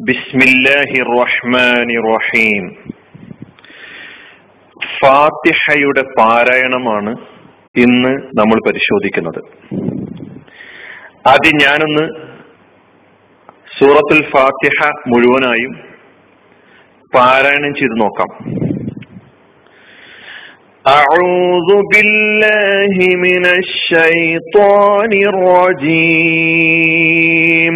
ബിസ്മില്ലാഹി റഹ്മാനി റഹീം ഫാത്തിഹയുടെ പാരായണമാണ് ഇന്ന് നമ്മൾ പരിശോധിക്കുന്നത് ആദ്യം ഞാനൊന്ന് സൂറത്തുൽ ഫാത്തിഹ മുഴുവനായും പാരായണം ചെയ്ത് നോക്കാം أعوذ بالله من الشيطان الرجيم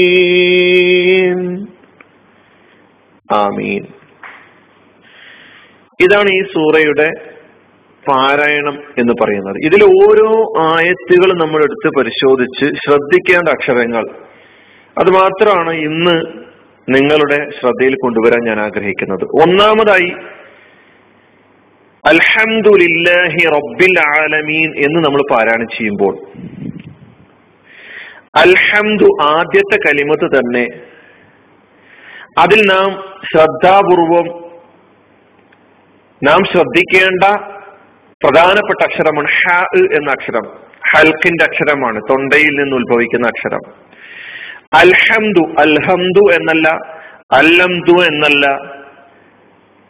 الضالين ആമീൻ ഇതാണ് ഈ സൂറയുടെ പാരായണം എന്ന് പറയുന്നത് ഇതിൽ ഓരോ ആയത്തുകൾ നമ്മൾ എടുത്ത് പരിശോധിച്ച് ശ്രദ്ധിക്കേണ്ട അക്ഷരങ്ങൾ അത് മാത്രമാണ് ഇന്ന് നിങ്ങളുടെ ശ്രദ്ധയിൽ കൊണ്ടുവരാൻ ഞാൻ ആഗ്രഹിക്കുന്നത് ഒന്നാമതായി അൽഹംദുലില്ലാഹി റബ്ബിൽ ആലമീൻ എന്ന് നമ്മൾ പാരായണം ചെയ്യുമ്പോൾ അൽഹംദു ആദ്യത്തെ കലിമത്ത് തന്നെ അതിൽ നാം ശ്രദ്ധാപൂർവം നാം ശ്രദ്ധിക്കേണ്ട പ്രധാനപ്പെട്ട അക്ഷരമാണ് ഹ എന്ന അക്ഷരം. ഹൽക്കിന്റെ അക്ഷരമാണ് തൊണ്ടയിൽ നിന്ന് ഉത്ഭവിക്കുന്ന അക്ഷരം. അൽഹംദു അൽഹംദു എന്നല്ല അല്ലംദു എന്നല്ല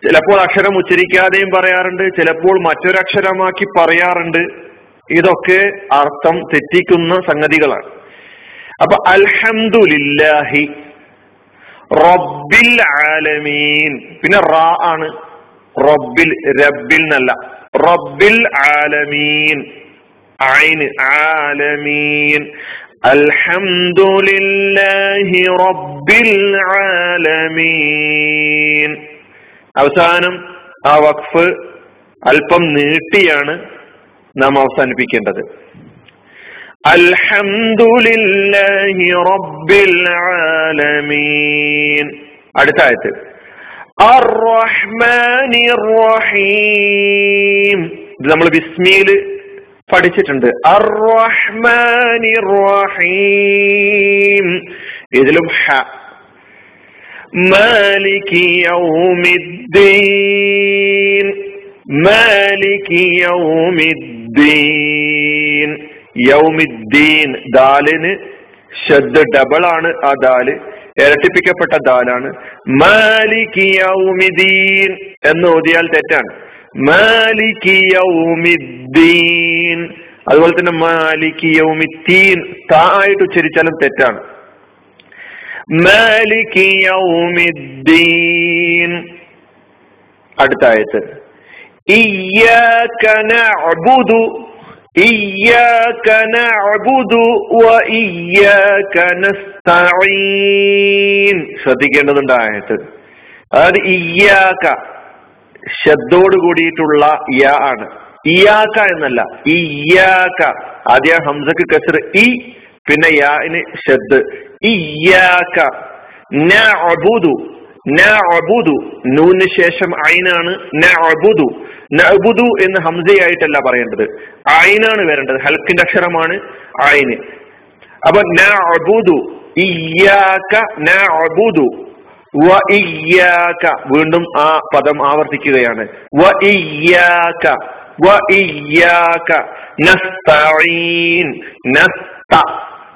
ചിലപ്പോൾ അക്ഷരം ഉച്ചരിക്കാതെയും പറയാറുണ്ട് ചിലപ്പോൾ മറ്റൊരക്ഷരമാക്കി പറയാറുണ്ട്. ഇതൊക്കെ അർത്ഥം തെറ്റിക്കുന്ന സംഗതികളാണ്. അപ്പൊ അൽഹംദുലില്ലാഹി റബ്ബിൽ ആലമീൻ. പിന്നെ റാ ആണ്. റബ്ബിൽ റബ്ബിൽ എന്നല്ല. റബ്ബിൽ ആലമീൻ. ഐന് ആലമീൻ. അൽഹംദുലില്ലാഹി റബ്ബിൽ ആലമീൻ. അവസാനം ആ വഖഫ് അല്പം നീട്ടിയാണ് നാം അവസാനിപ്പിക്കേണ്ടത്. അൽഹംദുലില്ലാഹി റബ്ബിൽ ആലമീൻ. അടുത്ത ആയത്ത്. അർറഹ്മാനിർ റഹീം. ഇത് നമ്മൾ ബിസ്മിയിൽ പഠിച്ചിട്ടുണ്ട്. അർറഹ്മാനിർ റഹീം. ഇതിലും മാലികി യൗമിദ്ദീൻ. മാലികി യൗമിദ്ദീൻ. യൗമിദ്ദീൻ ദാലിന് ആണ് ആ ദാൽ ഇരട്ടിപ്പിക്കപ്പെട്ട ദാലാണ്. മാലികി യൗമിദ്ദീൻ എന്ന് ഓതിയാൽ തെറ്റാണ്. മാലികി യൗമിദ്ദീൻ. അതുപോലെ തന്നെ മാലികി യൗമിദ്ദീൻ താ ആയിട്ട് ഉച്ചരിച്ചാലും തെറ്റാണ്. മാലികി യൗമിദ്ദീൻ അടുത്ത ആയത്ത് ഇയ്യാക നഅബുദു إياك نعبد وإياك نستعين ശ്രദ്ധിക്കേണ്ടതുണ്ട് ആയത്ത് അതായത് ഇയ്യാക്ക ശബ്ദോട് കൂടിയിട്ടുള്ള യ ആണ് ഇയാക്ക എന്നല്ല ഇയ്യാക്ക ആദ്യം ഹംസക്ക് കസർ ഇ പിന്നെ യാന് ശബ്ദ് ഇയ്യാക്ക. നൂന് ശേഷം ഐനാണ്. നഅബുദു. നഅബുദു എന്ന് ഹംസയായിട്ടല്ല പറയേണ്ടത്. ഐനാണ് വരേണ്ടത്. ഹൽക്കിന്റെ അക്ഷരമാണ് ഐന്. അപ്പൊ നഅബുദു. ഇയ്യാക നഅബുദു. വ വീണ്ടും ആ പദം ആവർത്തിക്കുകയാണ്. വ ഇയ്യാക വ നസ്ത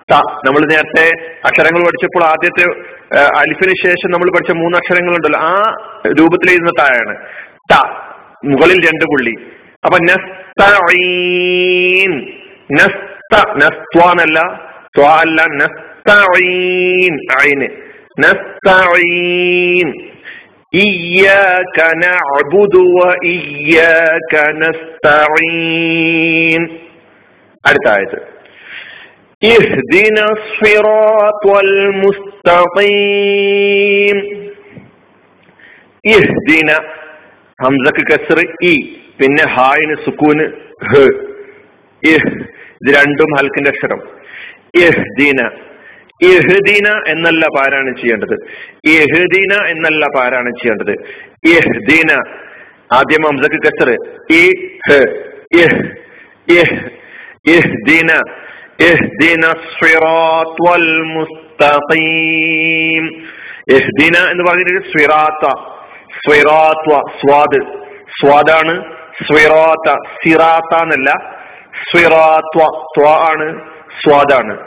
ത നമ്മൾ നേരത്തെ അക്ഷരങ്ങൾ പഠിച്ചപ്പോൾ ആദ്യത്തെ ആ, അലിഫിന് ശേഷം നമ്മൾ പഠിച്ച മൂന്ന് അക്ഷരങ്ങളുണ്ടല്ലോ ആ രൂപത്തിലെഴുതുന്ന തായാണ് ത മുകളിൽ രണ്ട് പുള്ളി അപ്പൊ നസ്തഈൻ നസ്ത നസ്ത്വാനല്ല ത്വാ അല്ല നസ്തഈൻ ഐന് നസ്തഈൻ إياك نعبد وإياك نستعين അടുത്ത ആയത് اهدنا الصراط المستقيم ഇഹ്ദിന ഹംസക്ക് കസർ ഇ പിന്നെ ഹായിന് സുക്കൂന് ഹ് ഇഹ് ഇത് രണ്ടും ഹൽക്കിന്റെ അക്ഷരം ഇഹ്ദിന ഇഹ്ദിന എന്നല്ല പാരായണം ചെയ്യേണ്ടത് ഇഹ്ദിന എന്നല്ല പാരായണം ചെയ്യേണ്ടത് ഇഹ്ദിന ആദ്യം ഹംസക്ക് കസർ ഇ ഹ് ഇഹ് ഇഹ് ഇഹ്ദിന മുസ്തഖീം എന്ന് പറഞ്ഞിട്ട് സ്വിറാത്ത സ്വിറാത്വ സ്വാദ്. സ്വാദാണ്. സ്വിറാത്ത സിറാത്ത എന്നല്ല സ്വിറാത്വ ത്വ ആണ്. സ്വാദാണ്.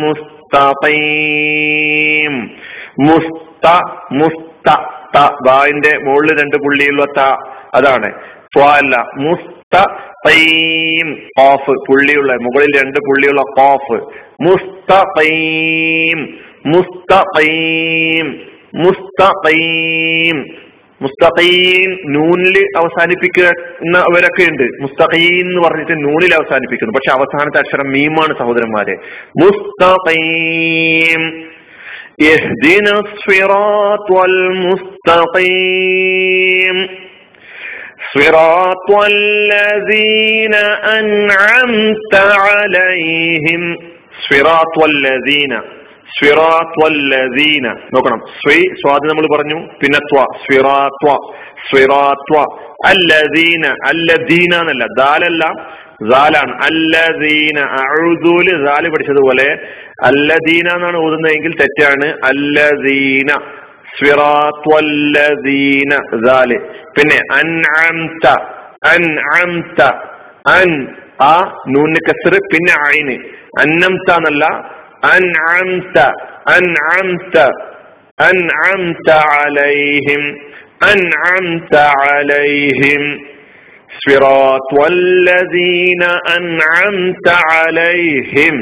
മുസ്തഖീം. മുസ്ത മുസ്ത ത. മുകളിൽ രണ്ട് പുള്ളിയുള്ള ത. അതാണ്. അല്ല മുസ്ത തൈം ഓഫ് പുള്ളിയുള്ള മുകളിൽ രണ്ട് പുള്ളിയുള്ള കോഫ് മുസ്തഖീം മുസ്തഖീം മുസ്തഖീം മുസ്തഖീം നൂനിൽ അവസാനിപ്പിക്കുന്നവരൊക്കെ ഉണ്ട് മുസ്തഖീം എന്ന് പറഞ്ഞിട്ട് നൂനിൽ അവസാനിപ്പിക്കുന്നു പക്ഷെ അവസാനത്തെ അക്ഷരം മീമാണ് സഹോദരന്മാരെ മുസ്തഖീം اهدنا الصراط المستقيم صراط الذين أنعمت عليهم صراط الذين സ്വിറാത്വല്ലദീന നോക്കണം സ്വി സ്വാതി നമ്മൾ പറഞ്ഞു പിന്നെ ത്വ സ്വിറാത്വ സ്വിറാത്വ അല്ലദീന അല്ലദീന എന്നല്ല ദാലല്ല ദാലാണ് അല്ലദീന അഴുദൂല് ദാല് പഠിച്ചതുപോലെ അല്ലദീന എന്നാണ് ഓതുന്നതെങ്കിൽ തെറ്റാണ് അല്ലദീന സ്വിറാത്വല്ലദീന ദാല് പിന്നെ അൻഅംത അൻഅംത അൻ ആ നൂന് കസറ് പിന്നെ ഐന് അന്നംത എന്നല്ല أنعمت أنعمت أنعمت عليهم أنعمت عليهم صراط والذين أنعمت عليهم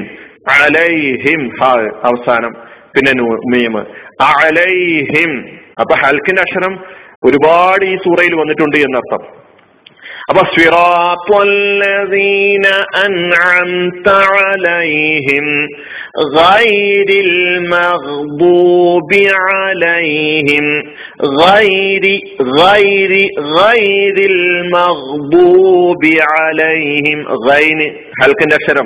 عليهم ഹാ അവസാനം പിന്നെ മീം. അലൈഹിം. അപ്പൊ ഹൽക്കിന്റെ അക്ഷരം ഒരുപാട് ഈ സൂറയിൽ വന്നിട്ടുണ്ട് എന്നർത്ഥം. അപ്പൊ അൻഅംത അലൈഹിം ഗൈരിൽ മഗ്ദൂബി അലൈഹിം ഗൈരി ഗൈരി ഗൈരിൽ മഗ്ദൂബി അലൈഹിം. ഹൽക്കിന്റെ അക്ഷരം.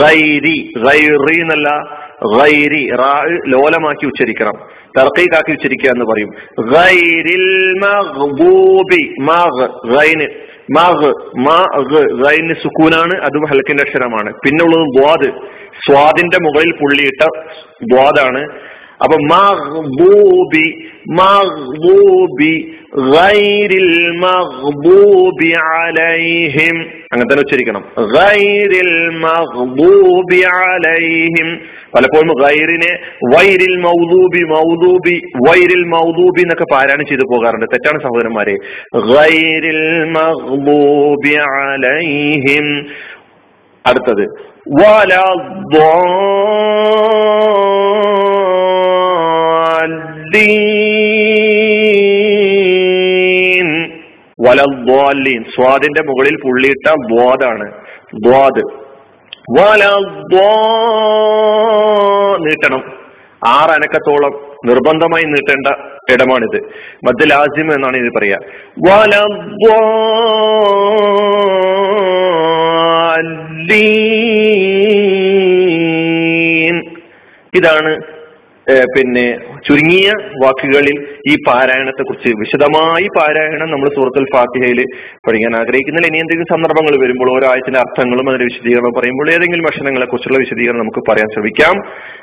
ഗൈരി ഗൈറി എന്നല്ല. ഗൈരി റാ ലോലമാക്കി ഉച്ചരിക്കണം. തർക്കീക്കാക്കി ഉച്ചരിക്കുക എന്ന് പറയും. ഗൈരിൽ മഗ്ബൂബി മഗ് ഗൈന്. മഗ് മഗ് ഗൈന് സുക്കൂനാണ് അതും ഹൽക്കിന്റെ അക്ഷരമാണ്. പിന്നെ ഉള്ളത് ദ്വാദ്. സ്വാദിന്റെ മുകളിൽ പുള്ളിയിട്ട ദ്വാദാണ്. അപ്പൊ മഹ്ബൂബി മഹ്ബൂബി ഗൈരിൽ മഹ്ബൂബി അലൈഹിം. അങ്ങനെ തന്നെ ഉച്ചരിക്കണം. ഗൈരിൽ മഹ്ബൂബി അലൈഹിം. പലപ്പോഴും ഗൈറിനെ വൈരിൽ മൗദൂബി മൗദൂബി വൈരിൽ മൗദൂബി എന്നൊക്കെ പാരായണം ചെയ്തു പോകാറുണ്ട്. തെറ്റാണ് സഹോദരന്മാരെ. ഗൈരിൽ മഹ്ബൂബി അലൈഹിം. അടുത്തത്. വലദ്വാലീൻ സ്വാദിന്റെ മുകളിൽ പുള്ളിയിട്ട ദ്വാദാണ്. ദ്വാദ്. നീട്ടണം. ആറ് അനക്കത്തോളം നിർബന്ധമായി നീട്ടേണ്ട ഇടമാണിത്. മദ് ലാസിം എന്നാണ് ഇത് പറയാ. ഇതാണ് പിന്നെ ചുരുങ്ങിയ വാക്കുകളിൽ ഈ പാരായണത്തെ കുറിച്ച് വിശദമായി പാരായണം നമ്മൾ സൂറത്തുൽ ഫാത്തിഹയിൽ പഠിക്കാൻ ആഗ്രഹിക്കുന്നില്ല. ഇനി എന്തെങ്കിലും സന്ദർഭങ്ങൾ വരുമ്പോൾ ഓരോ ആയത്തിന്റെ അർത്ഥങ്ങളും അതിന്റെ വിശദീകരണം പറയുമ്പോൾ ഏതെങ്കിലും ഭക്ഷണങ്ങളെ കുറിച്ചുള്ള വിശദീകരണം നമുക്ക് പറയാൻ ശ്രമിക്കാം.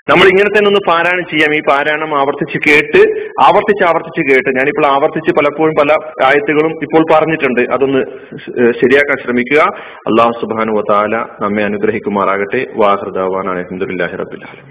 നമ്മൾ ഇങ്ങനെ തന്നെ ഒന്ന് പാരായണം ചെയ്യാം. ഈ പാരായണം ആവർത്തിച്ച് കേട്ട് ആവർത്തിച്ച് ആവർത്തിച്ച് കേട്ട്. ഞാനിപ്പോൾ ആവർത്തിച്ച് പലപ്പോഴും പല ആയത്തുകളും ഇപ്പോൾ പറഞ്ഞിട്ടുണ്ട്. അതൊന്ന് ശരിയാക്കാൻ ശ്രമിക്കുക. അള്ളാഹു സുബാനു വാല നമ്മെ അനുഗ്രഹിക്കുമാറാകട്ടെ. വാഹൃദാവാൻ അലഹമുല്ലാഹി റബുല്ലാലും